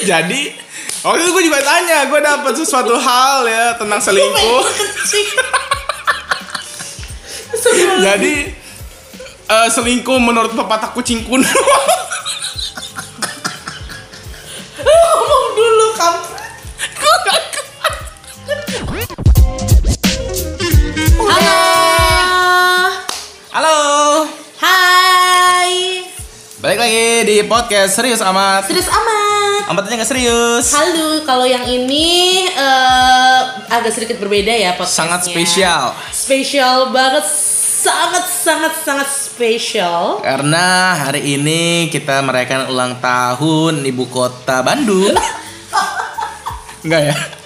Jadi waktu itu gue juga tanya, gue dapat sesuatu hal ya tentang selingkuh. Jadi eh, selingkuh menurut pepatah kucing kuno. Ngomong dulu kampret. Halo. Halo, Hai. balik lagi di podcast serius amat. Serius amat. Amatnya nggak serius. Halo, kalau yang ini eh, agak sedikit berbeda ya podcastnya. Sangat spesial. Spesial banget, sangat sangat sangat spesial. Karena hari ini kita merayakan ulang tahun ibu kota Bandung. Enggak ya?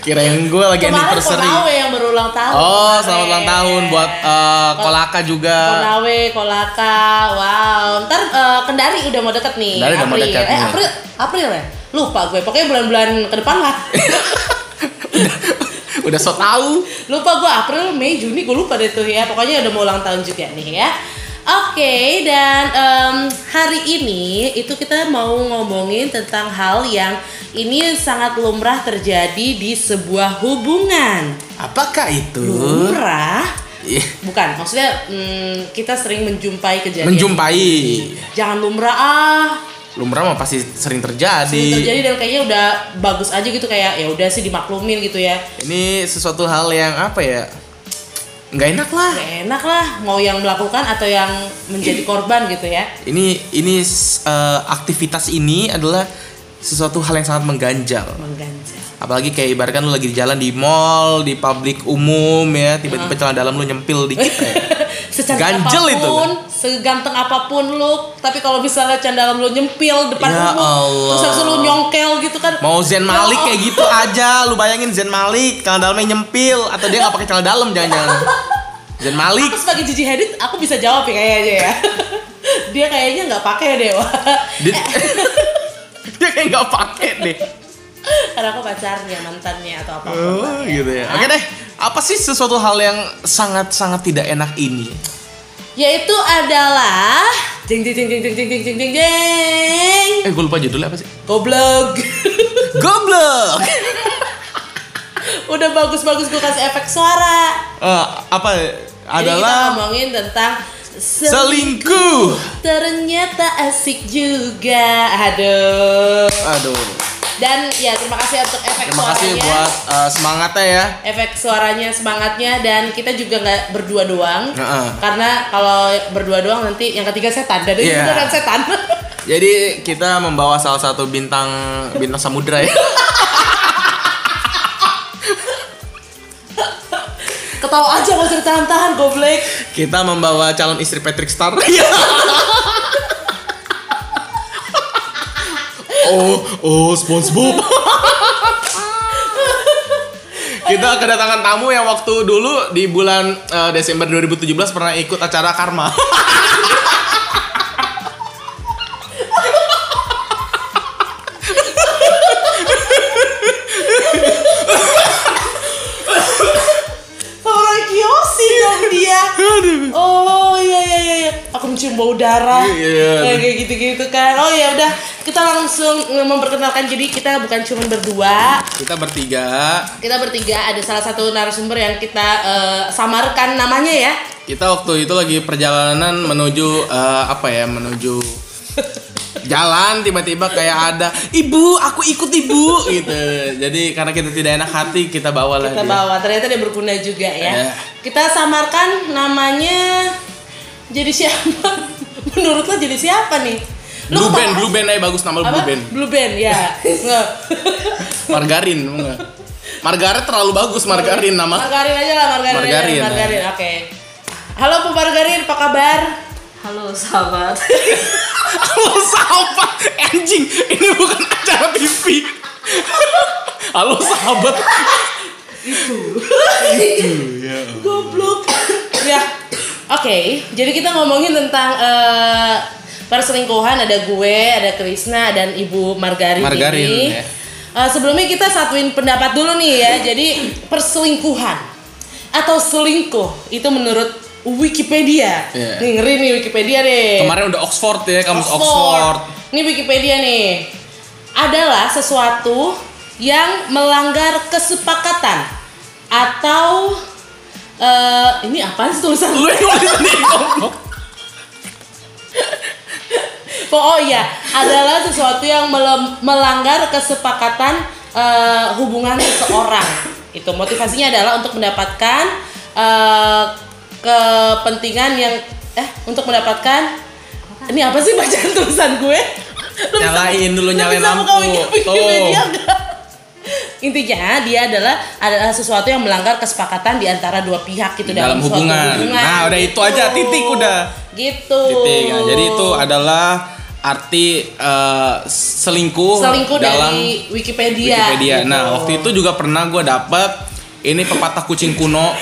Kirain gue lagi Kemarin anniversary. Konawe yang berulang tahun. Oh, selamat kemarin. ulang tahun buat eh, Kolaka juga. Konawe, Kolaka, wow. Ntar eh, Kendari udah mau deket nih. Kendari udah mau April. deket Eh, nih. April, April ya? Lupa gue. Pokoknya bulan-bulan ke depan lah. Udah so tau. lupa gue April, Mei, Juni gue lupa deh tuh ya. Pokoknya udah mau ulang tahun juga nih ya. Oke, dan em, hari ini itu kita mau ngomongin tentang hal yang ini sangat lumrah terjadi di sebuah hubungan. Apakah itu? Lumrah? Ih, Bukan, maksudnya mm, kita sering menjumpai kejadian. Menjumpai. Jangan lumrah ah. Lumrah mah pasti sering terjadi. Sering terjadi dan kayaknya udah bagus aja gitu kayak ya udah sih dimaklumin gitu ya. Ini sesuatu hal yang apa ya? Nggak enak lah. Gak enak lah mau yang melakukan atau yang menjadi korban gitu ya. Ini ini eh, aktivitas ini adalah sesuatu hal yang sangat mengganjal. Mengganjal. Apalagi kayak ibaratkan lu lagi di jalan di mall, di publik umum ya, tiba-tiba celana dalam lu nyempil dikit ya. Secantik Ganjel itu, apa pun, seganteng apa pun lu, tapi kalau misalnya candala lu nyempil depan Ya umum, Allah. terus lu nyongkel gitu kan. Mau Zen Malik Ya kayak gitu aja, lu bayangin Zen Malik celana dalamnya nyempil atau dia nggak pakai celana dalam jangan-jangan. Zen Malik Aku sebagai Gigi Hadid, aku bisa jawab ya kayaknya ya. Dia kayaknya nggak pakai deh, wah. dia, dia kayak nggak pakai deh. Karena aku pacarnya, mantannya atau apa Oh gitu ya. Oke deh, apa sih sesuatu hal yang sangat-sangat tidak enak ini? Yaitu adalah jeng jeng jeng jeng jeng jeng jeng jeng jeng jeng Eh gue lupa judulnya apa sih? goblok. Goblok. Udah bagus-bagus gue kasih efek suara. Eh, apa Jadi kita adalah ngomongin tentang selingkuh. Ternyata asik juga. Aduh. Aduh. Dan ya terima kasih untuk efek Terima kasih suaranya. buat eh, semangatnya ya. efek suaranya semangatnya dan kita juga nggak berdua doang Heeh. karena kalau berdua doang nanti yang ketiga setan dan itu Iya. beneran setan Jadi kita membawa salah satu bintang bintang samudra ya. ketawa aja nggak usah ditahan-tahan goblek Kita membawa calon istri Patrick Star. oh, oh, SpongeBob. Kita kedatangan tamu yang waktu dulu di bulan eh, Desember 2017 pernah ikut acara Karma. iya. mencium bau darah Iya. Eh, kayak gitu-gitu kan oh ya udah kita langsung eh, memperkenalkan jadi kita bukan cuma berdua Kita bertiga. kita bertiga ada salah satu narasumber yang kita eh, samarkan namanya ya Kita waktu itu lagi perjalanan menuju eh, apa ya? Menuju jalan tiba-tiba kayak ada ibu aku ikut ibu gitu jadi karena kita tidak enak hati kita bawa lah kita dia. bawa ternyata dia berguna juga ya Iya. kita samarkan namanya jadi siapa? Menurut lo jadi siapa nih? Lo blue kepala- band blue band aja bagus nama blue band. Blue band ya. Margarin mau nggak? margaret terlalu bagus margarin nama. Margarin aja lah margarin Margarin, aja, margarin oke. Halo Bu Margarin apa kabar? Halo sahabat. halo sahabat. Anjing ini bukan acara TV halo sahabat. Goblok. Ya oke jadi kita ngomongin tentang eh, perselingkuhan. Ada gue ada Krisna dan Ibu Margarin, Margarin, ini. ya. Eh, sebelumnya kita satuin pendapat dulu nih ya. Jadi perselingkuhan atau selingkuh itu menurut Wikipedia. Iya. nih ngeri nih Wikipedia deh. Kemarin udah Oxford ya kamus Oxford, Ini Wikipedia nih. adalah sesuatu yang melanggar kesepakatan atau eh, ini apa sih tulisan Lu yang nulis. Oh iya, adalah sesuatu yang melanggar kesepakatan eh, hubungan seseorang. Itu motivasinya adalah untuk mendapatkan eh, kepentingan yang eh untuk mendapatkan ini apa sih bacaan tulisan gue? Lu bisa- Nyalain dulu, lu nyalain bisa lampu. Tuh. Intinya dia adalah adalah sesuatu yang melanggar kesepakatan di antara dua pihak gitu Dalam suatu hubungan. Nah, udah itu aja, titik udah. Gitu. Titik. Nah, jadi itu adalah arti eh, selingkuh, selingkuh dalam dari Wikipedia. Wikipedia. gitu. Nah, waktu itu juga pernah gue dapet ini pepatah kucing kuno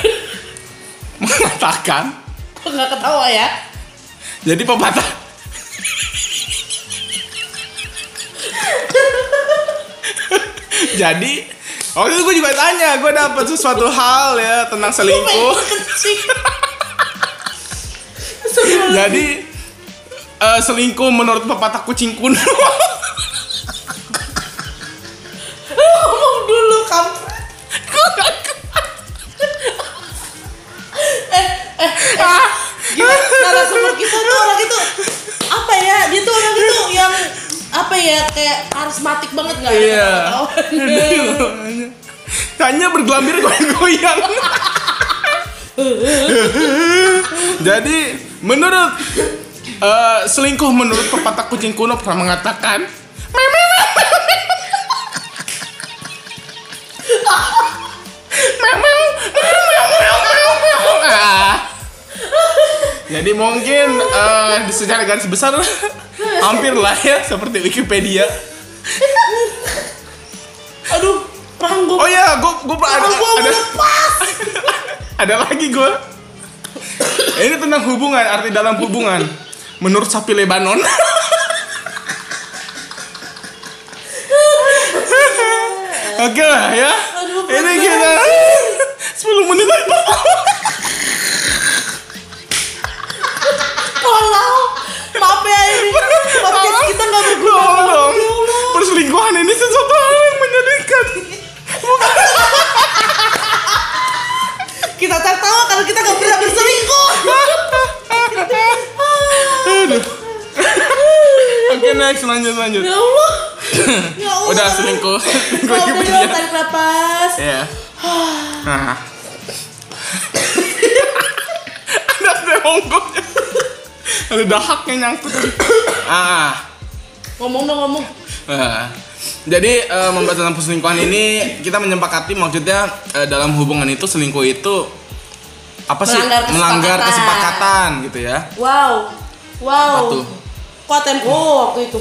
mengatakan Kok nggak ketawa ya? jadi pepatah jadi waktu itu gue juga tanya gue dapet sesuatu hal ya tentang selingkuh jadi eh, selingkuh menurut pepatah kucing kuno Ngomong dulu kampret. eh, eh, eh. Gimana narasumber kita tuh orang itu apa ya? Dia tuh orang itu yang apa ya kayak karismatik banget nggak? Iya. hanya bergelambir goyang-goyang jadi menurut eh, selingkuh menurut pepatah kucing kuno pernah mengatakan Ah. Jadi mungkin di secara garis besar hampir lah ya seperti Wikipedia. Aduh, ranggo. Oh ya, gue gue ada ada, lepas. ada lagi gue. Ini tentang hubungan, arti dalam hubungan. Menurut sapi Lebanon. Oke lah ya. Aduh, Ini kita 10 menit lagi. Tolong. Tertawa kalau kita nggak pernah berselingkuh. Oke next lanjut lanjut. Ya Allah. Ya Allah. Udah selingkuh. Maaf ya, Wikipedia. tarik napas. Ya. Nah. Ada semongkoknya. Ada dahaknya nyangkut. Ah. Ngomong dong ngomong. Nah. Jadi eh, membahas tentang perselingkuhan ini kita menyepakati maksudnya eh, dalam hubungan itu selingkuh itu apa sih Melanggar kesepakatan. melanggar kesepakatan gitu ya. Wow. Wow. Apa tuh? Waktu itu.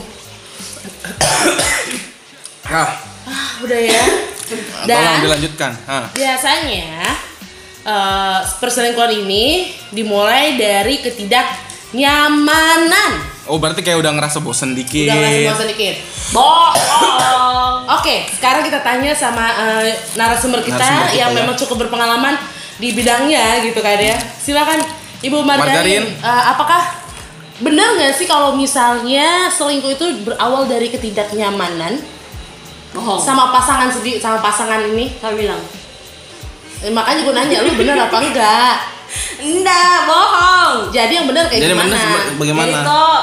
Ah, Ah, udah ya. tolong Dan dilanjutkan. Ah. biasanya eh, perselingkuhan ini dimulai dari ketidaknyamanan. Oh berarti kayak udah ngerasa bosen dikit. Udah ngasih bosan dikit. Bohong. Oke, sekarang kita tanya sama eh, narasumber kita Narasumber kita yang ya. memang cukup berpengalaman di bidangnya gitu kan ya. Silakan Ibu Margarin, Margarin. eh, apakah benar nggak sih kalau misalnya selingkuh itu berawal dari ketidaknyamanan Bohong. sama pasangan sendiri sama pasangan ini? Saya bilang. Eh, makanya gue nanya lu benar apa enggak? Enggak, bohong. Jadi yang benar kayak Jadi gimana? bener seba- Jadi bagaimana? toh,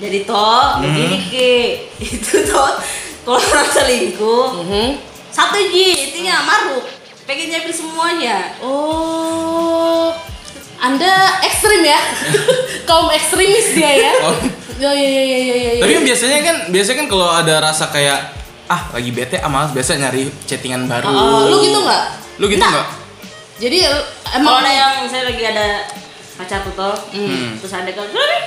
jadi toh, begini ki, itu toh, kalau orang selingkuh, Mhm. satu ji, intinya maruk, pengen nyiapin semuanya. Oh, Anda ekstrim ya? Kaum ekstremis dia ya? Oh. Ya ya ya ya ya ya. Tapi kan biasanya kan biasanya kan kalau ada rasa kayak ah lagi bete ah malas biasa nyari chattingan baru. Oh, lu gitu nggak? Lu gitu Nggak. Jadi eh, Kalau emang ada yang saya lagi ada pacar tuh toh, Hmm. terus ada kan, "Nih,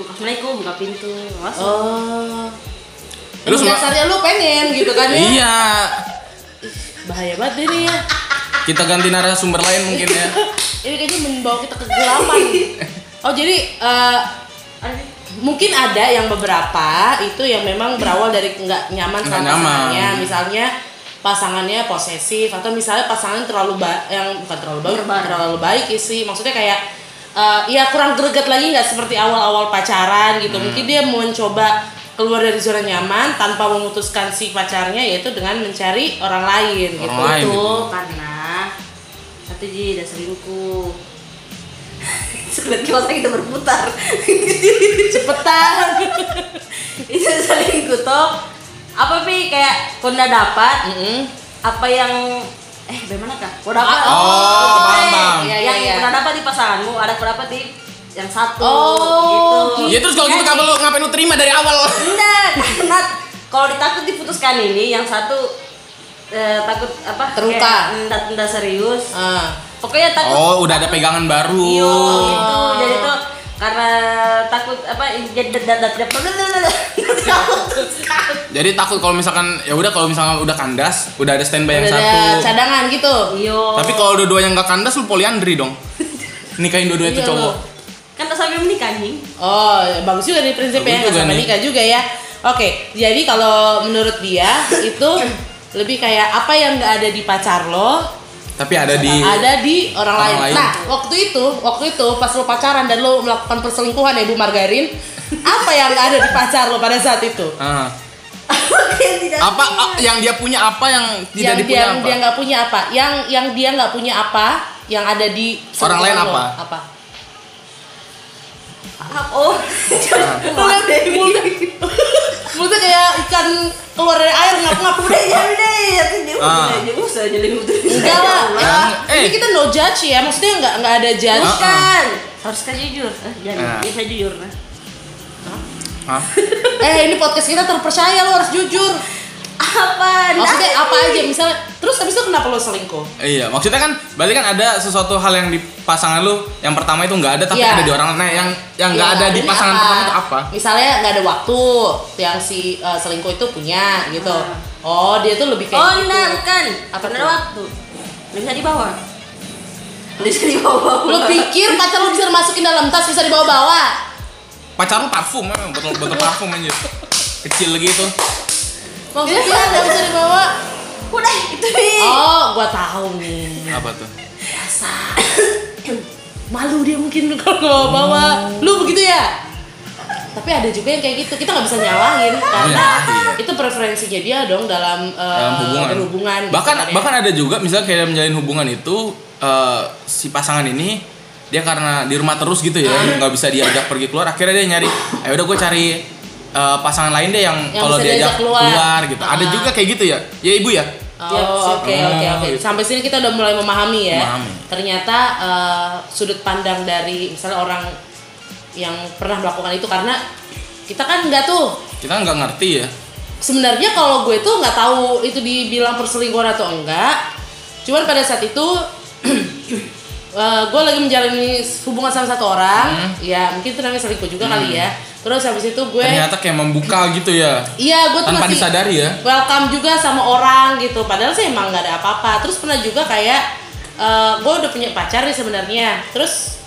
buka assalamualaikum, buka pintu, masuk. Oh. Terus dasarnya lu pengen gitu kan ya? Iya. Bahaya banget ini ya. Kita ganti narasumber lain mungkin ya. Ini kayaknya membawa kita ke kegelapan. Oh jadi eh, Ada. mungkin ada yang beberapa itu yang memang berawal dari nggak nyaman sama nyaman. pasangannya. Misalnya pasangannya posesif atau misalnya pasangan terlalu ba yang bukan terlalu baik, terlalu baik sih. Maksudnya kayak eh, ya kurang greget lagi nggak seperti awal-awal pacaran gitu. Mungkin dia mau mencoba keluar dari zona nyaman tanpa memutuskan si pacarnya yaitu dengan mencari orang lain gitu. Orang lain. itu gitu. karena satu ji dan selingkuh sebenarnya masa kita berputar Cepetan. itu selingkuh toh apa pi kayak kau nggak dapat Mm-mm. apa yang eh bagaimana kak kau dapat Oh, paham. Iya, iya, yang iya. kau dapat di pasanganmu ada kau dapat di yang satu Oh, gitu Ya terus kalau gitu kenapa lu ngapain lu terima dari awal? Enggak, karena kalau ditakut diputuskan ini yang satu eh, takut apa? Terluka. Enggak enggak serius. Ah. Pokoknya takut Oh, udah ada pegangan baru. Iyo, gitu. Jadi tuh karena takut apa jadi takut kalau misalkan ya udah kalau misalkan udah kandas, udah ada standby yang Udah satu. ada cadangan gitu. Iyo. Tapi kalau dua-duanya nggak kandas lu poliandri dong. Nikahin dua-duanya Iya, itu cowok. Kan tak sampai menikah nih. Oh, bagus juga nih prinsip Bagus ya, nggak juga sampai nih. nikah juga ya. Oke, jadi kalau menurut dia itu lebih kayak apa yang nggak ada di pacar lo, Tapi ada di ada di orang, orang lain. lain. Nah, waktu itu, waktu itu pas lo pacaran dan lo melakukan perselingkuhan ya Bu Margarin, apa yang nggak ada di pacar lo pada saat itu? Yang tidak apa ah, yang dia punya apa yang tidak yang dipunya dia apa? dia nggak punya apa? Yang yang dia nggak punya apa? Yang ada di Orang lain lo? apa? Apa? Oh, Lo liat mulutnya, mulutnya kayak ikan keluar dari air ngap-ngap udah jadi deh, ya dia Ah. udah jadi usah jadi Enggak lah, ya. Yang- eh. Ini kita no judge ya, maksudnya nggak nggak ada judge. Ah. Bukan, harus kan jujur. Eh, Jangan, Ah. bisa jujur. Nah. Hah? Eh ini podcast kita terpercaya lo harus jujur. Apa? Maksudnya apa aja misalnya, terus habis itu kenapa lo selingkuh? Iya, maksudnya kan berarti kan ada sesuatu hal yang di pasangan lu yang pertama itu nggak ada tapi Iya. ada di orang lain. Nah, yang yang nggak Ya, ada di pasangan pertama itu apa? Misalnya nggak ada waktu yang si uh, selingkuh itu punya gitu. Ah. Oh dia tuh lebih kayak Oh, gitu. enggak, bukan. Apa Bener tuh? waktu. Nggak bisa dibawa. Nggak bisa dibawa. Lo pikir pacar lo bisa masukin dalam tas bisa dibawa-bawa? Pacar lu parfum emang botol botol parfum aja. Kecil gitu. Maksudnya nggak bisa dibawa? Udah, itu nih. Oh, gua tahu nih. Apa tuh? Biasa. Malu dia mungkin kalau bawa-bawa. Lu begitu ya? Tapi ada juga yang kayak gitu. Kita nggak bisa nyalahin karena nyalahin. itu preferensinya dia dong dalam, uh, Dalam hubungan. berhubungan. Bahkan gitu kan ya. bahkan ada juga misalnya kayak menjalin hubungan itu eh, si pasangan ini dia karena di rumah terus gitu ya Ah. nggak bisa diajak pergi keluar akhirnya dia nyari ayo udah gue cari eh, pasangan lain deh yang, Yang kalau diajak diajak keluar. gitu ada Ah. juga kayak gitu ya ya ibu ya Oh, siap. oke oke oke. gitu. Sampai sini kita udah mulai memahami ya. Memahami. Ternyata eh, sudut pandang dari misalnya orang yang pernah melakukan itu karena kita kan nggak tuh kita nggak ngerti ya sebenarnya kalau gue tuh nggak tahu itu dibilang perselingkuhan atau enggak cuman pada saat itu eh, gue lagi menjalani hubungan sama satu orang. Ya mungkin itu namanya selingkuh juga kali ya. Terus habis itu gue ternyata kayak membuka gitu ya. Iya gue tuh tanpa masih disadari ya. welcome juga sama orang gitu. Padahal sih emang nggak ada apa-apa. Terus pernah juga kayak eh, gue udah punya pacar nih sebenarnya. Terus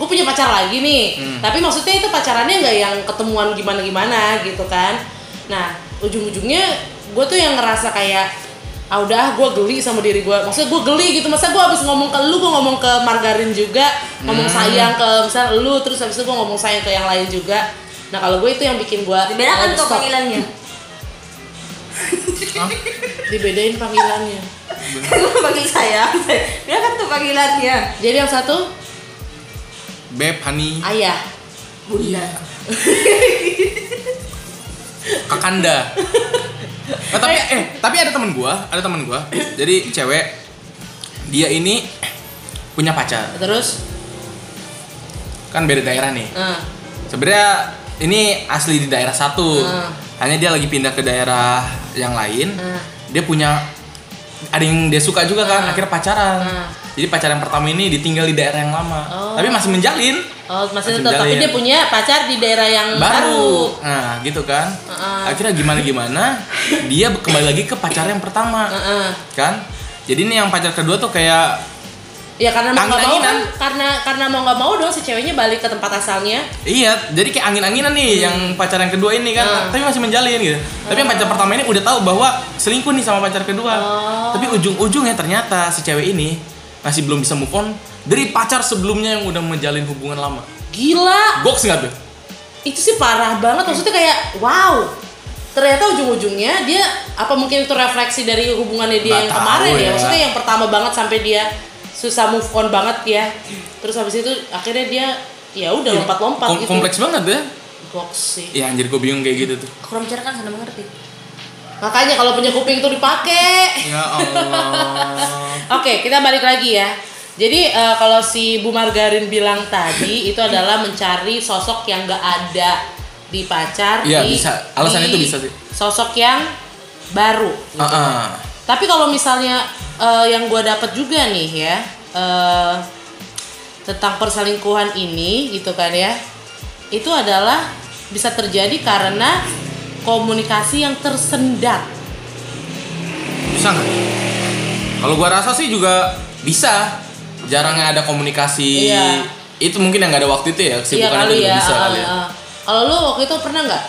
gue punya pacar lagi nih. Hmm. tapi maksudnya itu pacarannya nggak yang ketemuan gimana gimana gitu kan. Nah ujung-ujungnya gue tuh yang ngerasa kayak ah udah gue geli sama diri gue maksudnya gue geli gitu masa gue habis ngomong ke lu gue ngomong ke margarin juga ngomong Hmm. sayang ke misal lu terus habis itu gue ngomong sayang ke yang lain juga nah kalau gue itu yang bikin gue Dibedakan eh, kok stop. panggilannya. dibedain panggilannya Gue panggil saya. Bedakan tuh panggilannya. jadi yang satu beb honey ayah Bunda. kakanda Nah, tapi eh tapi ada temen gua ada temen gua jadi cewek dia ini punya pacar terus kan beda daerah nih eh, sebenarnya ini asli di daerah satu Hmm. hanya dia lagi pindah ke daerah yang lain Hmm. dia punya ada yang dia suka juga kan Hmm. akhirnya pacaran Hmm. Jadi pacaran pertama ini ditinggal di daerah yang lama Oh. tapi masih menjalin oh masih Masih tetap tapi dia punya pacar di daerah yang baru, baru nah gitu kan Hmm. akhirnya gimana gimana dia kembali lagi ke pacar yang pertama Heeh. kan jadi ini yang pacar kedua tuh kayak ya karena mau nggak mau kan karena karena mau nggak mau dong si ceweknya balik ke tempat asalnya Iya, jadi kayak angin-anginan nih yang pacar yang kedua ini kan, Hmm. tapi masih menjalin gitu. Tapi yang pacar pertama ini udah tahu bahwa selingkuh nih sama pacar kedua. Oh. Tapi ujung-ujungnya ternyata si cewek ini masih belum bisa move on dari pacar sebelumnya yang udah menjalin hubungan lama. gila! Goks nggak tuh? itu sih parah banget maksudnya kayak wow! Ternyata ujung-ujungnya dia apa mungkin itu refleksi dari hubungannya dia Nggak yang kemarin ya? ya. maksudnya yang pertama banget sampai dia susah move on banget ya. Terus habis itu akhirnya dia ya udah lompat-lompat Kom- gitu. kompleks banget ya. Goks sih. Ya anjir gue bingung kayak gitu tuh. Kurang bicara kan sana mengerti makanya kalau punya kuping tuh dipakai ya Allah Oke, kita balik lagi ya. Jadi eh, kalau si Bu Margarin bilang tadi itu adalah mencari sosok yang gak ada di pacar. Iya, bisa. Alasan di itu bisa sih. Sosok yang baru. Ah, ah. Tapi kalau misalnya eh, yang gue dapat juga nih ya eh, tentang perselingkuhan ini gitu kan ya, itu adalah bisa terjadi karena komunikasi yang tersendat. bisa nggak kalau gua rasa sih juga bisa jarangnya ada komunikasi Iya. itu mungkin yang nggak ada waktu itu ya Iya juga ya. bisa ah, kali ya. Kalau lu waktu itu pernah nggak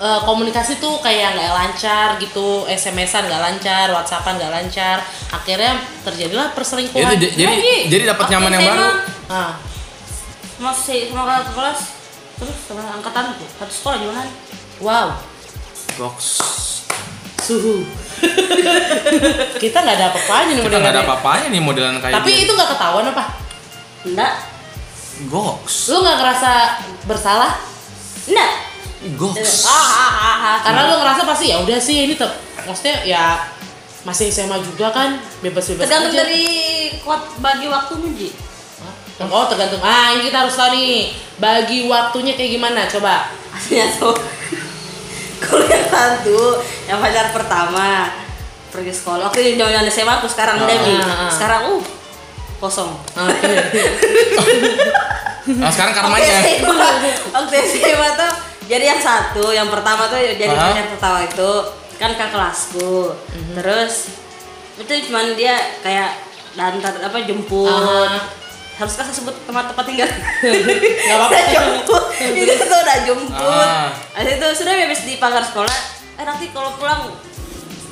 eh, komunikasi tuh kayak nggak lancar gitu, SMS-an nggak lancar, WhatsAppan nggak lancar, akhirnya terjadilah perselingkuhan. Itu jadi Lagi. jadi dapat nyaman yang baru Ah, masih sama kakak terus sama angkatanku satu sekolah juga kan wow, Goks. suhu. Kita nggak ada apa-apanya nih kita nggak ada apa-apanya nih modelan kayak Tapi dia. itu nggak ketahuan apa? enggak Goks. Lu nggak ngerasa bersalah? enggak Goks. ah ah ah ah Karena lu ngerasa pasti ya udah sih ini tuh, maksudnya ya masih SMA juga kan, bebas-bebas tergantung aja. dari kuat bagi waktunya Ji Oh tergantung. Ah ini kita harus tahu nih bagi waktunya kayak gimana coba. aslinya tuh yang satu yang pacar pertama pergi sekolah oke jangan SMA aku sekarang. Ah, ah. sekarang uh kosong Oke. Nah, sekarang Oke karmanya. Waktu SMA tuh jadi yang satu, yang pertama tuh jadi Aha. pacar pertama itu kan ke kelasku. Mhm. Terus itu cuman dia kayak dantar apa jemput. Harus kasih sebut tempat tempat tinggal. Gak apa-apa. udah jemput. Itu tuh udah jemput. Ah. Habis itu sudah habis di pagar sekolah. Eh nanti kalau pulang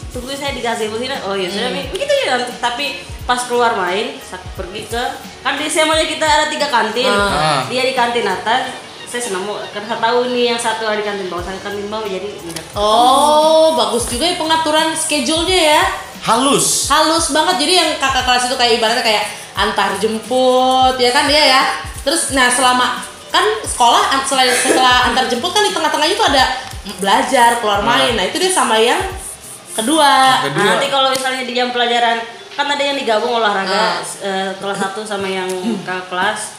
tunggu saya di gazebo sini. Oh iya sudah Mi. begitu ya nanti. Tapi pas keluar main, pergi ke kan di SMA kita ada tiga kantin. Ah. Dia di kantin atas, saya senang mau karena saya tahu nih yang satu ada di kantin bawah, saya kantin bawah jadi udah. Oh bagus juga ya pengaturan schedule-nya ya. Halus. Halus banget. Jadi yang kakak kelas itu kayak ibaratnya kayak antar jemput ya kan dia ya. Terus nah selama kan sekolah selain setelah antar jemput kan di tengah-tengahnya itu ada belajar keluar main. Nah itu dia sama yang kedua. Kedua. Nah, nanti kalau misalnya di jam pelajaran kan ada yang digabung olahraga Ah. eh, kelas satu sama yang ke kelas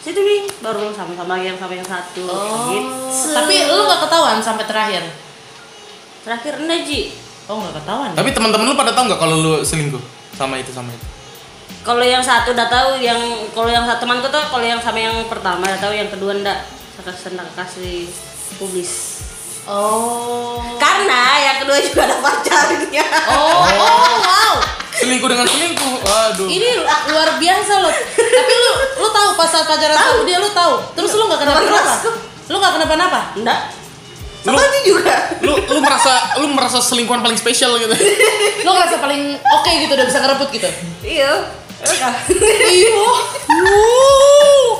situ nih baru sama-sama yang sama yang satu Oh, gitu. tapi lu nggak ketahuan sampai terakhir? terakhir enggak Ji Oh nggak ketahuan. Tapi teman-teman lu pada tahu nggak kalau lu selingkuh sama itu sama itu? kalau yang satu udah tahu yang kalau yang satu temanku tuh kalau yang sama yang pertama udah tahu yang kedua enggak saya kasih publis Oh. karena yang kedua juga ada pacarnya Oh, oh, wow. Selingkuh dengan selingkuh. Waduh. Ini luar biasa loh. Tapi lu lu tahu pas saat pacaran sama dia lu tahu. Terus lu nggak kenapa-napa? Lu nggak kenapa-napa? enggak sama ini juga lu lu merasa lu merasa selingkuhan paling spesial gitu. Lu ngerasa paling oke gitu udah bisa ngerebut gitu? iya. Iya. Wuh.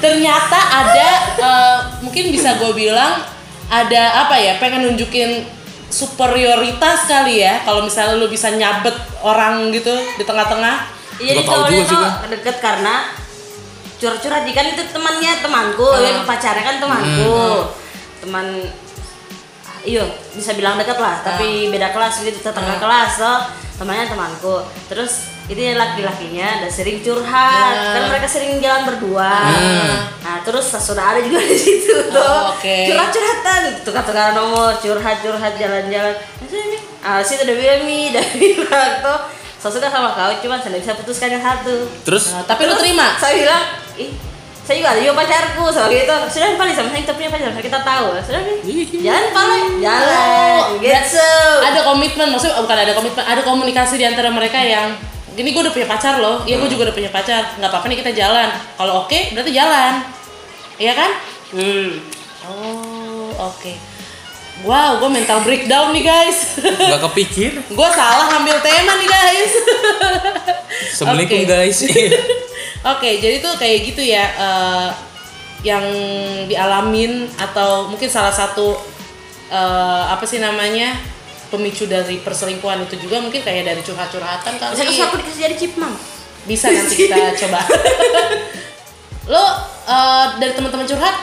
Ternyata ada eh, mungkin bisa gue bilang ada apa ya pengen nunjukin superioritas kali ya kalau misalnya lu bisa nyabet orang gitu di tengah-tengah Jadi sih, tuh deket karena curhat-curhat kan itu temannya temanku, Ah. ya pacarnya kan temanku, Hmm. teman iyo bisa bilang deket lah, tapi beda kelas gitu tetangga Ah. kelas loh, temannya temanku. Terus itu laki-lakinya udah sering curhat, Ah. kan mereka sering jalan berdua. Hmm. Nah terus saudara ada juga di situ tuh, Oh, oke. curhat-curhatan, tukar-tukar nomor, curhat-curhat jalan-jalan. Ah situ udah bilang nih, udah bilang tuh, saya suka sama kau, cuman saya bisa putuskan yang satu. Terus Nah, tapi lu terima Saya bilang, ih, saya juga ada juga pacarku, sama gitu. Sudah paling sama saya kita punya pacar, kita tahu. Sudah nih, jalan paling, jalan, Oh, gitu. ada komitmen maksudnya bukan ada komitmen ada komunikasi di antara mereka yang gini gue udah punya pacar loh iya gue juga udah punya pacar nggak apa-apa nih kita jalan kalau oke berarti jalan iya kan Hmm. oh oke wow gue mental breakdown nih guys nggak kepikir. gue salah ambil tema nih guys Assalamualaikum Oke. guys. Oke, jadi tuh kayak gitu ya eh, yang dialamin atau mungkin salah satu eh, apa sih namanya pemicu dari perselingkuhan itu juga mungkin kayak dari curhat-curhatan kali. Bisa aku dikasih jadi chipmunk. Bisa nanti kita coba. Lo eh, dari teman-teman curhat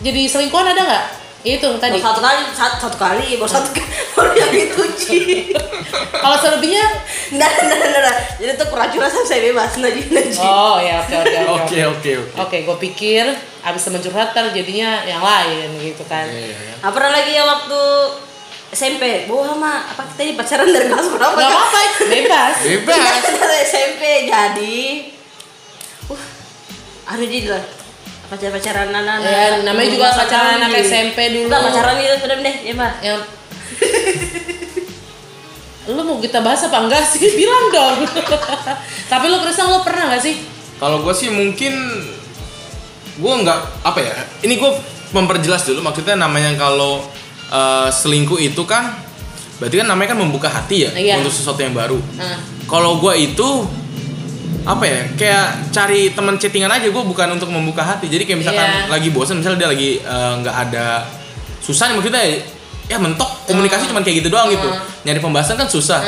jadi selingkuhan ada nggak? Itu tadi. Baru satu kali, satu, satu kali, baru satu kali, baru yang itu. Kalau selebihnya Nggak, nggak, nggak, nggak. Jadi tuh curhat-curhat sama saya bebas, Najib, Najib. Oh ya oke oke oke. Oke oke oke. Oke, gue pikir abis temen curhat jadinya yang lain gitu kan. Iya, iya. Nah, pernah lagi ya waktu SMP, bawa sama apa kita ini pacaran dari kelas berapa? Gak apa-apa, bebas. Bebas. dari SMP jadi, uh, ada jadi lah pacar pacaran anak Ya, namanya juga pacaran anak SMP dulu. Enggak pacaran itu sudah deh, ya mah. Yang lu mau kita bahas apa enggak sih? Bilang dong. Tapi lu Kristal lu pernah gak sih? Kalau gue sih mungkin gue nggak apa ya. Ini gue memperjelas dulu maksudnya namanya kalau eh, selingkuh itu kan berarti kan namanya kan membuka hati ya Iya. untuk sesuatu yang baru. Nah, Kalau gue itu apa ya kayak cari teman chattingan aja gue bukan untuk membuka hati jadi kayak misalkan Iya. lagi bosan misalnya dia lagi eh, nggak ada susah nih maksudnya ya mentok komunikasi cuman kayak gitu doang gitu nyari pembahasan kan susah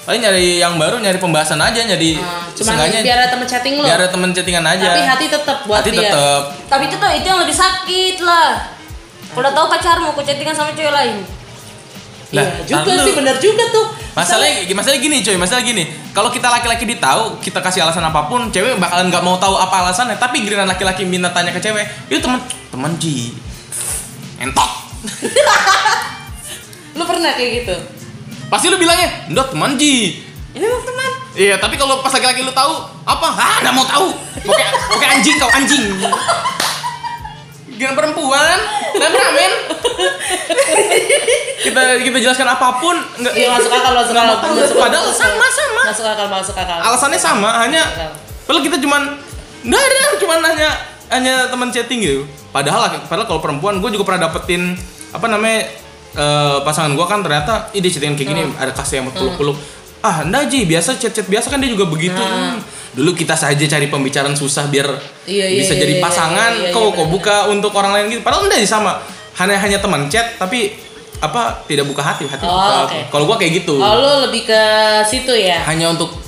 paling nyari yang baru nyari pembahasan aja nyari cuman seenggaknya biar ada temen chatting lu. biar ada temen chattingan aja Tapi hati tetap buat hati dia. tetep Tapi itu tuh itu yang lebih sakit lah. Kalau tahu pacarmu, aku chattingan sama cewek lain. Iya Nah, juga tar sih bener juga tuh. Masalahnya masalah gini coy masalah gini. Kalau kita laki-laki ditahu kita kasih alasan apa pun cewek bakalan nggak mau tahu apa alasannya. Tapi giliran laki-laki minta tanya ke cewek itu teman teman ji. Entok Lu pernah kayak gitu? pasti lu bilangnya enggak teman ji. Ini mau teman. iya tapi kalau pas laki-laki lu tahu apa? Ah nggak mau tahu. Oke oke anjing kau anjing Giliran perempuan dan ramen kita kita jelaskan apa pun enggak Iya masuk akal masuk akal. Nggak. Masuk padahal sama sama Masuk akal masuk akal. alasannya sama hanya padahal kita cuman nggak ada cuman hanya hanya teman chatting gitu padahal padahal kalau perempuan gue juga pernah dapetin apa namanya eh, pasangan gue kan ternyata dia chattingan kayak gini Hmm. ada kasih yang peluk-peluk ah enggak Ji biasa chat-chat biasa kan dia juga begitu Nah. Hmm. Dulu kita saja cari pembicaraan susah biar Iya, iya, bisa iya, jadi iya, pasangan iya, iya, kau iya, kau benar. buka untuk orang lain gitu padahal enggak sih sama hanya hanya teman chat tapi apa tidak buka hati hati Oh, buka oke. kalau gue kayak gitu Oh lu lebih ke situ ya? hanya untuk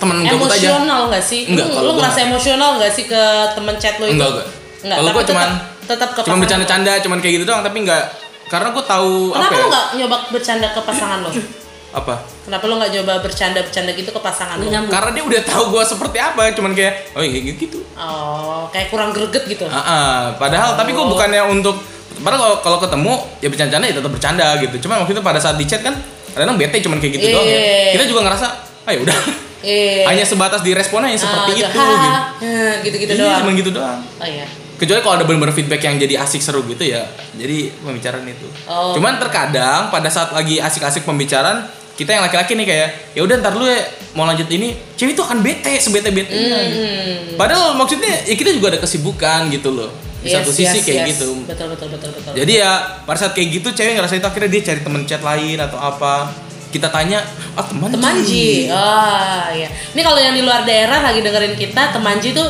temen gabut aja Emosional nggak sih? Enggak, lu, lu gua ngerasa emosional nggak sih ke temen chat lu itu? Enggak, enggak. Enggak, Kalau gua cuman tetap, tetap ke cuma pasangan bercanda-canda, cuman kayak gitu doang, tapi enggak karena gue tahu. Kenapa apa ya? lu nggak nyoba bercanda ke pasangan lu? Apa? Kenapa lu nggak nyoba bercanda-bercanda gitu ke pasangan nyambung. Karena dia udah tahu gue seperti apa, cuman kayak oh iya gitu gitu. Oh, kayak kurang greget gitu. Ah, ah. padahal tapi gue Oh. bukannya untuk padahal kalau kalau ketemu ya bercanda ya tetap bercanda gitu. Cuma waktu itu pada saat di chat kan kadang bete cuman kayak gitu doang ya. Iya. Kita juga ngerasa ah ya udah. Eh, Hanya sebatas di responnya yang seperti ah, itu gitu. "Ha, ha," gitu-gitu Iya, doang. cuman gitu doang. Oh iya. kecuali kalau ada benar-benar feedback yang jadi asik seru gitu ya jadi pembicaraan itu Oh. cuman terkadang pada saat lagi asik-asik pembicaraan kita yang laki-laki nih kayak ya udah ntar lu ya mau lanjut ini cewek itu akan bete sebete betenya Hmm. padahal maksudnya ya kita juga ada kesibukan gitu loh di Yes, satu sisi yes, kayak yes. gitu Betul betul betul betul. jadi ya pada saat kayak gitu cewek ngerasa itu akhirnya dia cari temen chat lain atau apa kita tanya ah teman Temanji. Oh iya. Ini kalau yang di luar daerah lagi dengerin kita, temanji tuh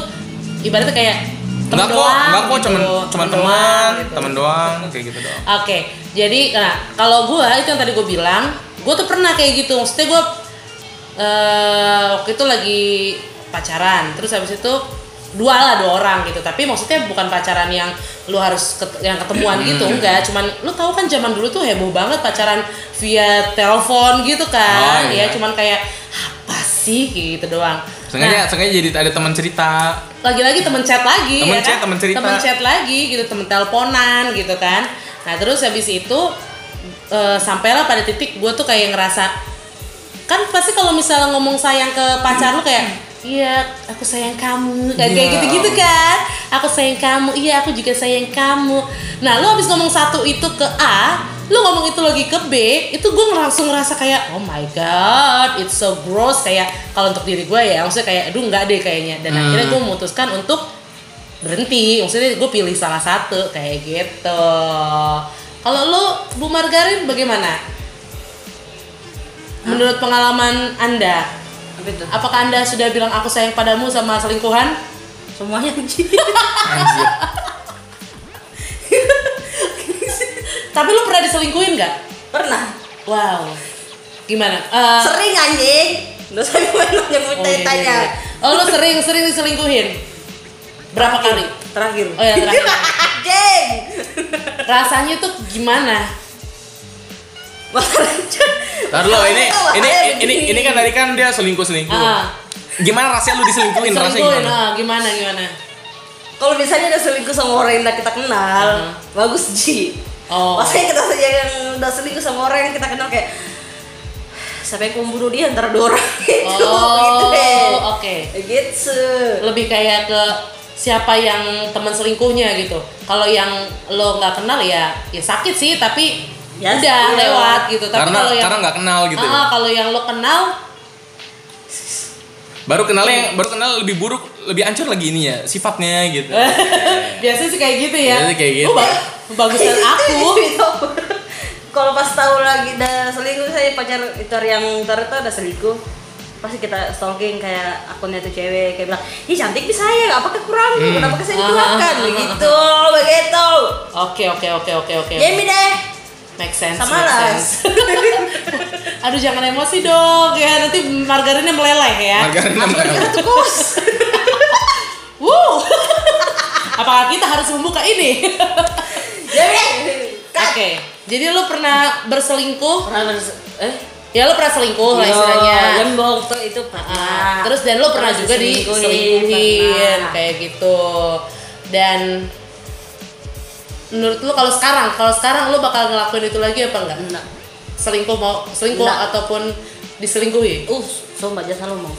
ibaratnya kayak temen Enggak kok, doang enggak kok, gitu. cuman cuman teman, gitu. teman doang, kayak gitu doang. Oke, jadi nah kalau gue itu yang tadi gue bilang, gue tuh pernah kayak gitu. Maksudnya gue eh waktu itu lagi pacaran, terus habis itu dua lah dua orang gitu. Tapi maksudnya bukan pacaran yang lu harus ket- yang ketemuan gitu, Hmm. enggak. Cuman lu tahu kan zaman dulu tuh heboh banget pacaran via telepon gitu kan, Oh, iya. ya cuman kayak apa sih gitu doang. Sengaja, Nah, sengaja jadi ada teman cerita. lagi-lagi temen chat lagi Temen ya chat, kan? temen cerita. Temen chat lagi gitu temen teleponan gitu kan nah terus habis itu eh, sampailah pada titik gue tuh kayak ngerasa kan pasti kalau misalnya ngomong sayang ke pacar lu kayak iya aku sayang kamu kayak Iya. gitu-gitu kan. Aku sayang kamu iya aku juga sayang kamu. Nah lu habis ngomong satu itu ke A lu ngomong itu lagi ke B itu gue langsung ngerasa kayak oh my god it's so gross. Kayak kalau untuk diri gue ya maksudnya kayak aduh nggak deh kayaknya. Dan Hmm. akhirnya gue memutuskan untuk berhenti. Maksudnya gue pilih salah satu kayak gitu kalau lu Bu Margarin bagaimana menurut pengalaman anda Apa itu? Apakah anda sudah bilang aku sayang padamu sama selingkuhan? Semuanya. Anjir. Tapi lu pernah diselingkuhin nggak? Pernah. Wow. Gimana? Eh, Sering anjing. Lu saya mau nyebut oh, iya, iya, iya. Oh lu sering sering diselingkuhin? Berapa kali? Terakhir. Oh ya terakhir. Rasanya tuh gimana? Ntar lo ini ini ini ini kan tadi kan dia selingkuh selingkuh. Ah, Gimana rasanya lu diselingkuhin? Rasanya gimana? ah, gimana gimana? Kalau misalnya ada selingkuh sama orang yang udah kita kenal, Hmm. bagus Ji. Oh. Maksudnya kita saja yang udah selingkuh sama orang yang kita kenal kayak siapa yang membunuh dia antara dua orang itu Oh, gitu deh. oke. Gitu. Lebih kayak ke siapa yang teman selingkuhnya gitu. Kalau yang lo nggak kenal ya, ya sakit sih, tapi Ya, udah iya. lewat gitu. Tapi Karena kalau yang karena nggak kenal gitu. Ah, kalau yang lo kenal, Baru kenalnya baru kenal lebih buruk, lebih hancur lagi ini ya sifatnya gitu. biasanya sih kayak gitu ya. Biasanya kayak gitu. Oh, ba- bagus dan aku. Itu. Kalau pas tahu lagi udah selingkuh saya pacar itu yang ntar itu ada selingkuh pasti kita stalking kayak akunnya tuh cewek kayak bilang ih cantik bisa ya apa kekurangan Hmm. kenapa ke sini ah, ah, begitu begitu Oke oke oke oke oke. Jamie deh Make sense. Sama make sense. Aduh jangan emosi dong ya nanti margarinnya meleleh ya. Margarinnya meleleh. terus Wuh. Apakah kita harus membuka ini? Jamie cut Oke. Jadi lo pernah berselingkuh? pernah bers- eh Ya lo pernah selingkuh lah Iya, istilahnya. Gembong tuh itu Ah, pernah. terus dan lo pernah Terus juga diselingkuhin, pernah. kayak gitu. Dan menurut lo kalau sekarang, kalau sekarang lo bakal ngelakuin itu lagi apa enggak? Enggak. Selingkuh mau selingkuh Enggak. ataupun diselingkuhi? Uh, sumpah jasa lo mau.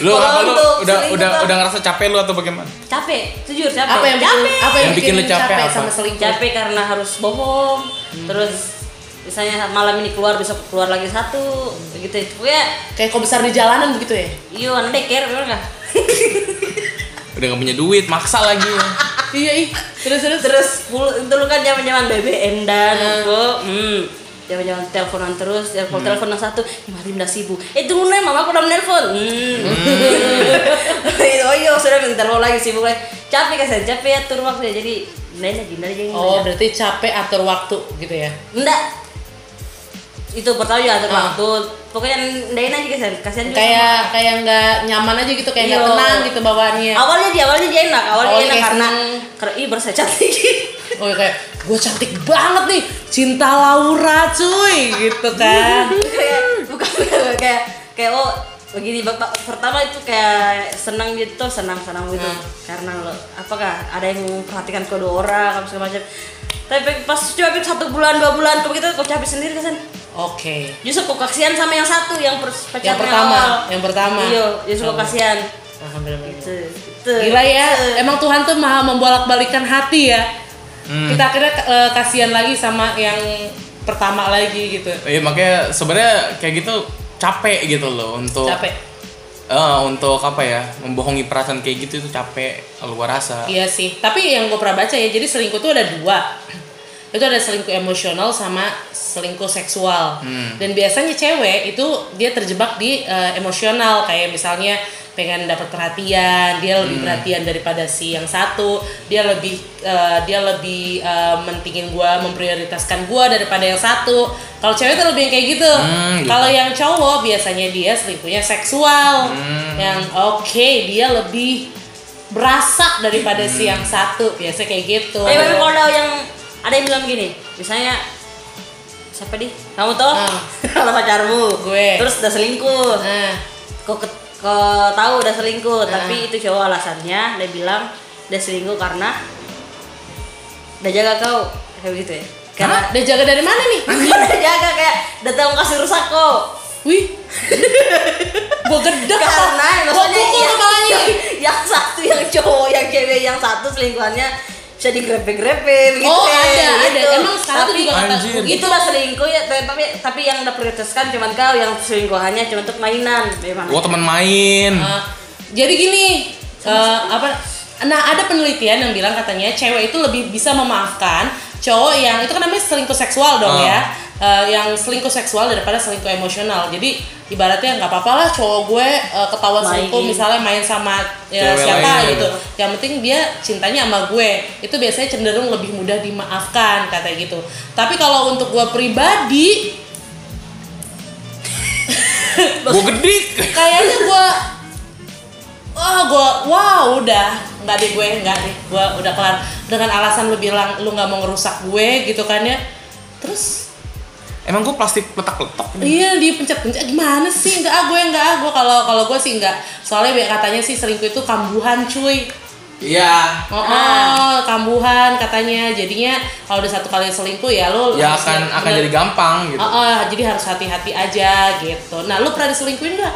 Lu apa lu udah udah tuh- udah ngerasa capek lu atau bagaimana? Capek, jujur capek. Apa yang bikin capek. apa yang, Yang bikin lu capek apa? sama selingkuh? capek karena harus bohong. Terus misalnya malam ini keluar besok keluar lagi satu begitu itu ya Kayak kok besar di jalanan begitu ya? iyo anak deker bener nggak Udah gak punya duit, maksa lagi. iya ih. Terus terus terus dulu kan zaman zaman BBM dan Hmm. itu hmm zaman zaman teleponan terus telepon telepon yang satu mari udah sibuk eh tunggu nih mama aku udah menelpon hmm. oh iya sudah minta telepon lagi sibuk lagi capek kan saya capek ya turun waktu ya jadi lain lagi lain lagi Oh, berarti capek atur waktu gitu ya? enggak itu pertama ya atur Ah. waktu pokoknya ndain aja kasihan kasihan juga Kayak kayak nggak nyaman aja gitu, kayak nggak Iya. tenang gitu bawaannya. awalnya dia awalnya dia enak awalnya, Awalnya dia enak karena karena ih berasa cantik Oh ya kayak gue cantik banget nih, cinta Laura cuy gitu kan. kayak bukan kayak kayak oh begini bapak pertama itu kayak senang gitu senang senang gitu Hmm. karena lo apakah ada yang memperhatikan kedua orang apa segala macam tapi pas coba satu bulan dua bulan kok kita kok capek sendiri kan Oke. justru kok kasihan sama yang satu yang pacarnya Yang pertama, awal. yang pertama. iya justru kok kasihan Alhamdulillah. itu itu Gila ya, itu. emang Tuhan tuh maha membolak-balikan hati ya. Hmm. Kita akhirnya eh, kasihan lagi sama yang pertama lagi gitu. Iya makanya sebenarnya kayak gitu capek gitu loh untuk Capek. Eh, untuk apa ya membohongi perasaan kayak gitu itu capek gua rasa. Iya sih, tapi yang gue pernah baca ya, jadi selingkuh tuh ada dua. Itu ada selingkuh emosional sama selingkuh seksual. Hmm. Dan biasanya cewek itu dia terjebak di eh, emosional kayak misalnya pengen dapat perhatian, dia lebih perhatian daripada si yang satu, dia lebih eh, dia lebih eh, mentingin gua, memprioritaskan gua daripada yang satu. Kalau cewek tuh lebih yang kayak gitu. Hmm, gitu. Kalau yang cowok biasanya dia selingkuhnya seksual. Hmm. Yang oke, dia lebih berasa daripada si yang satu biasa kayak gitu tapi kalau yang ada yang bilang gini, misalnya siapa di? Kamu? Ah. Kalau pacarmu, Gue. Terus udah selingkuh. nah Kok ke, tahu udah selingkuh, Ah. tapi itu cowok alasannya dia bilang dia selingkuh karena udah jaga kau kayak gitu ya. Karena Hah? udah jaga dari mana nih udah jaga kayak udah tahu kasih rusak kok. wih gua gedek Karena maksudnya yang, yang, yang satu yang cowok, yang cewek yang satu selingkuhannya bisa digrepe-grepe begitu Oh, kayak ada, ada. gitu. Emang sekarang tuh Tapi- juga kata Anjir. begitu. itulah selingkuh ya tapi tapi, yang udah prioritaskan cuma kau yang selingkuhannya cuma untuk mainan memang Gua teman main. Uh, jadi gini uh, apa nah ada penelitian yang bilang katanya cewek itu lebih bisa memaafkan cowok yang itu kan namanya selingkuh seksual dong Ah. ya eh, yang selingkuh seksual daripada selingkuh emosional. Jadi ibaratnya nggak apa-apa lah cowok gue eh, ketahuan Main. selingkuh misalnya main sama ya, Cewek siapa lainnya gitu. gitu. Yang penting dia cintanya sama gue. Itu biasanya cenderung lebih mudah dimaafkan katanya gitu. Tapi kalau untuk gue pribadi Gue gede. kayaknya gue wah gue wah udah nggak deh gue nggak deh gue udah kelar dengan alasan lu bilang lu nggak mau ngerusak gue gitu kan ya terus Emang gue plastik letak-letak. iya dia pencet-pencet gimana sih nggak ah gue nggak ah gue kalau kalau gue sih nggak soalnya biar katanya sih selingkuh itu kambuhan cuy Iya. oh, oh, kambuhan katanya jadinya kalau udah satu kali selingkuh ya lu Ya harus akan bener- akan jadi gampang gitu. Oh, oh, jadi harus hati-hati aja gitu nah lu pernah diselingkuhin nggak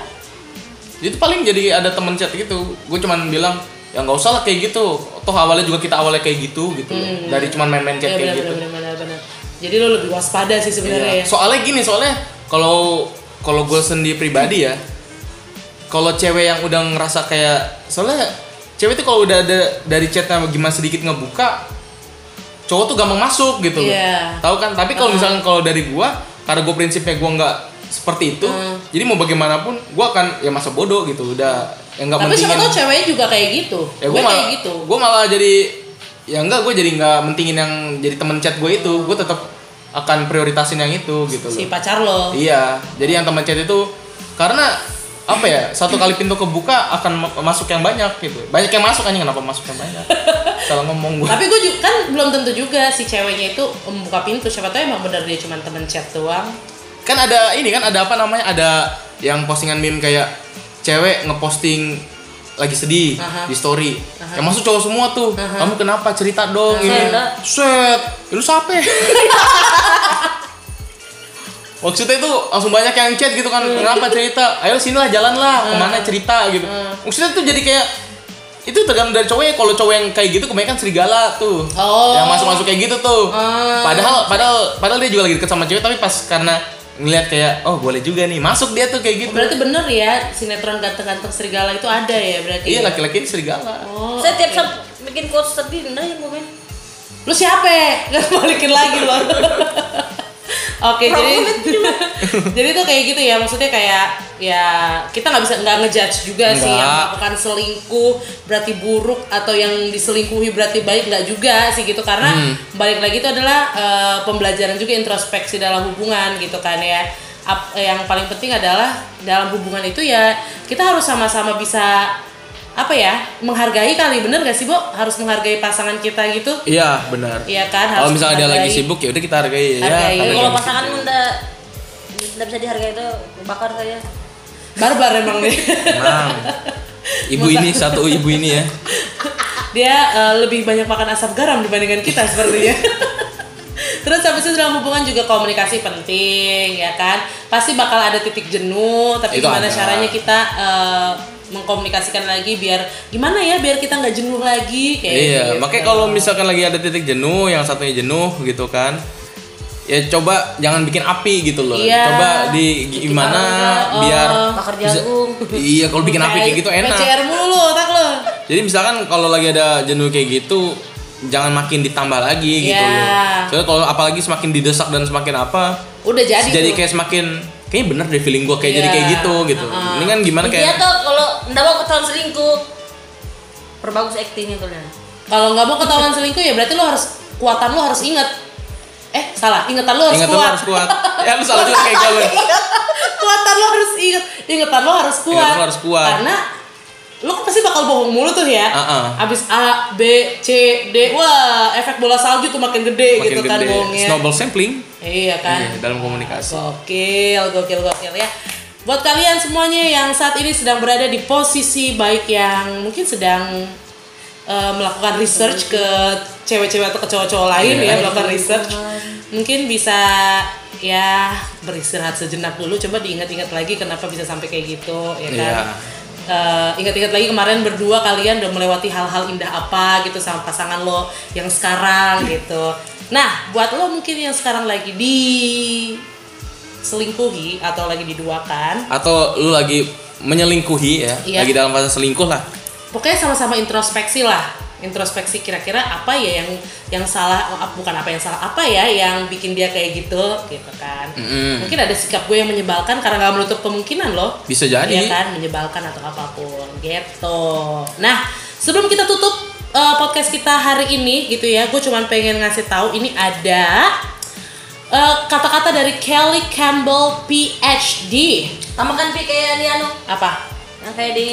Itu paling jadi ada temen chat gitu. Gue cuman bilang ya nggak usah lah kayak gitu. Toh awalnya juga kita awalnya kayak gitu gitu. Hmm. Dari cuman main-main chat Iya kayak benar gitu. benar benar benar. Jadi lu lebih waspada sih sebenarnya Iya. ya. Soalnya gini, soalnya kalau kalau gue sendiri pribadi ya, kalau cewek yang udah ngerasa kayak soalnya cewek itu kalau udah ada dari chatnya gimana sedikit ngebuka, cowok tuh gampang masuk gitu loh. Iya. Tahu kan? Tapi kalau misalkan kalau dari gua, karena gue prinsipnya gua nggak seperti itu, Hmm. jadi mau bagaimanapun gua akan ya masa bodoh gitu, udah yang nggak Tapi siapa tahu ceweknya juga kayak gitu. Ya gue gue kayak gitu. Gue malah jadi ya enggak gue jadi nggak mentingin yang jadi temen chat gue itu. Gue tetap akan prioritasin yang itu gitu loh. Si pacar lo. Iya, jadi yang teman chat itu karena apa ya satu kali pintu kebuka akan ma- masuk yang banyak gitu. Banyak yang masuk aja kenapa masuk yang banyak? Salah ngomong gue. Tapi gue juga kan belum tentu juga si ceweknya itu membuka pintu. Siapa tahu emang benar dia cuma temen chat doang. Kan ada ini kan ada apa namanya? Ada yang postingan meme kayak cewek ngeposting lagi sedih Aha. di story. Yang masuk cowok semua tuh. Kamu kenapa? Cerita dong ini. Cerita. Set. Ya, lu siapa? Maksudnya itu langsung banyak yang chat gitu kan. Kenapa cerita? Ayo sinilah jalan lah. Ke mana cerita gitu. Maksudnya tuh jadi kayak itu tergantung dari cowoknya kalau cowok yang kayak gitu kebanyakan serigala tuh Oh. yang masuk masuk kayak gitu tuh Ah. padahal padahal padahal dia juga lagi deket sama cewek tapi pas karena ngeliat kayak oh boleh juga nih masuk dia tuh kayak gitu Berarti bener ya sinetron ganteng-ganteng serigala itu ada ya berarti. iya ya? laki-laki ini serigala Oh. Saya tiap saat bikin quotes sedih, nah yang komen. Lu siapa? Gak balikin lagi lo. Oke, jadi jadi tuh kayak gitu ya, maksudnya kayak ya kita nggak bisa nggak ngejudge juga sih yang Nggak. melakukan selingkuh berarti buruk atau yang diselingkuhi berarti baik nggak juga sih gitu karena balik lagi itu adalah eh, pembelajaran juga introspeksi dalam hubungan gitu kan ya. Ap- yang paling penting adalah dalam hubungan itu ya kita harus sama-sama bisa apa ya menghargai kali bener gak sih Bo harus menghargai pasangan kita gitu iya benar Iya kan kalau misalnya dia lagi sibuk ya udah kita hargai ya Hargai. ada Kalau pasangan gitu. udah tidak bisa dihargai itu bakar saya. Barbar emang nih Emang. ibu ini satu ibu ini ya dia eh, lebih banyak makan asam garam dibandingkan kita sepertinya terus habis itu dalam hubungan juga komunikasi penting ya kan pasti bakal ada titik jenuh tapi Itu gimana ada. caranya kita eh, mengkomunikasikan lagi biar gimana ya biar kita nggak jenuh lagi kayak iya gitu. makanya kalau misalkan lagi ada titik jenuh yang satunya jenuh gitu kan ya coba jangan bikin api gitu loh Iya. coba di gimana Oh. biar Bakar bisa- iya kalau bikin api kayak gitu enak PCR mulu otak lo Jadi misalkan kalau lagi ada jenuh kayak gitu, jangan makin ditambah lagi gitu Iya. loh. Soalnya kalau apalagi semakin didesak dan semakin apa, udah jadi jadi, tuh. kayak semakin kayaknya bener deh feeling gua kayak jadi Iya. kayak gitu gitu. Ini kan gimana kayak tuh kalau nggak mau ketahuan selingkuh, perbagus aktingnya kalian. kalau nggak mau ketahuan selingkuh ya berarti lo harus kuatan lo harus inget eh salah ingetan lo harus ingat lu kuat harus kuat. ya lu salah juga kayak gue. kuatan lo harus inget ingetan lo harus kuat Ingatan lo harus kuat. karena lo kan pasti bakal bohong mulu tuh ya Uh-uh. abis A B C D wah efek bola salju tuh makin gede Makin gitu kan gede. bohongnya Snowball sampling iya kan iya, dalam komunikasi. Gokil, gokil, gokil ya. Buat kalian semuanya yang saat ini sedang berada di posisi baik yang mungkin sedang eh, melakukan research ke cewek-cewek atau ke cowok-cowok lain Iya. ya, melakukan research. Mungkin bisa ya beristirahat sejenak dulu, coba diingat-ingat lagi kenapa bisa sampai kayak gitu, ya kan. Iya. Eh, ingat-ingat lagi kemarin berdua kalian udah melewati hal-hal indah apa gitu sama pasangan lo yang sekarang gitu. Nah, buat lo mungkin yang sekarang lagi di selingkuhi atau lagi diduakan, Atau lu lagi menyelingkuhi ya, Iya. lagi dalam fase selingkuh lah. Pokoknya sama-sama introspeksi lah. introspeksi kira-kira apa ya yang yang salah bukan apa yang salah apa ya yang bikin dia kayak gitu gitu kan. Mm-mm. mungkin ada sikap gue yang menyebalkan karena nggak menutup kemungkinan loh. Bisa jadi. Iya kan? Menyebalkan atau apa pun. Gitu. Nah sebelum kita tutup eh, podcast kita hari ini gitu ya gue cuman pengen ngasih tahu ini ada eh, kata-kata dari Kelly Campbell PhD Tambahkan pi kayak di anu apa? Yang kayak di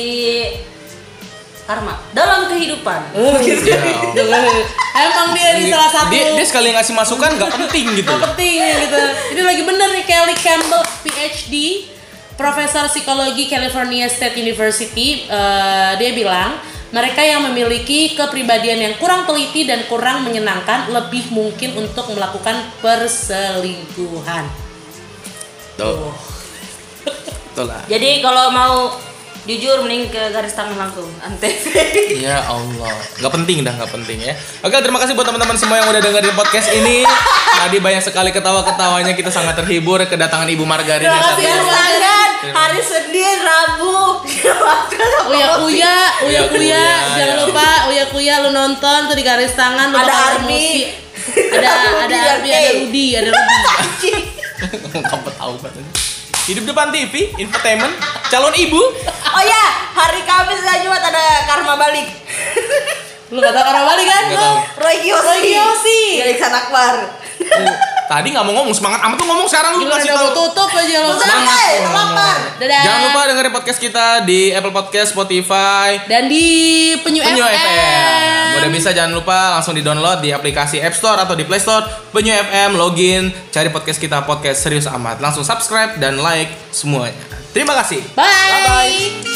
karma dalam kehidupan. Ya Allah. Emang dia di salah satu Dia, dia sekali ngasih masukan nggak penting gitu. Gak penting gitu. Ini lagi bener nih Kelly Campbell PhD, Profesor Psikologi California State University. Eh, dia bilang mereka yang memiliki kepribadian yang kurang teliti dan kurang menyenangkan lebih mungkin untuk melakukan perselingkuhan. Tuh. Tuh lah. Jadi kalau mau jujur mending ke garis tangan langsung antv. Ya Allah, nggak penting dah, nggak penting ya. Oke, terima kasih buat teman-teman semua yang udah dengerin podcast ini. Tadi banyak sekali ketawa-ketawanya, kita sangat terhibur kedatangan Ibu Margarina. Terima kasih, satu. Bu. Biasakan hari Senin, Rabu. Uya Uya, Uya Uya Kuya, jangan ya. lupa Uya Kuya lu nonton tuh di garis tangan lu Ada Army. Ada ada Army, ada Rudi. Rudi, ada Rudi. Kamu tahu katanya. Hidup depan TV, infotainment, calon ibu. Oh ya, hari Kamis dan Jumat ada Karma balik. Lu gak tau karena balik kan? Nggak Lu? tahu. Roy Kiyoshi. Roy Kiyoshi. Dari Akbar. Tadi nggak mau ngomong semangat amat tuh ngomong sekarang lu kasih mau tahu. tutup aja lu. Semangat. Lapar. Dadah. Jangan lupa dengerin podcast kita di Apple Podcast, Spotify, Dan di Penyu, Penyu FM. FM. Udah bisa jangan lupa langsung di-download di aplikasi App Store atau di Play Store. Penyu FM, login, cari podcast kita podcast serius amat. Langsung subscribe dan like semuanya. Terima kasih. Bye. Bye-bye.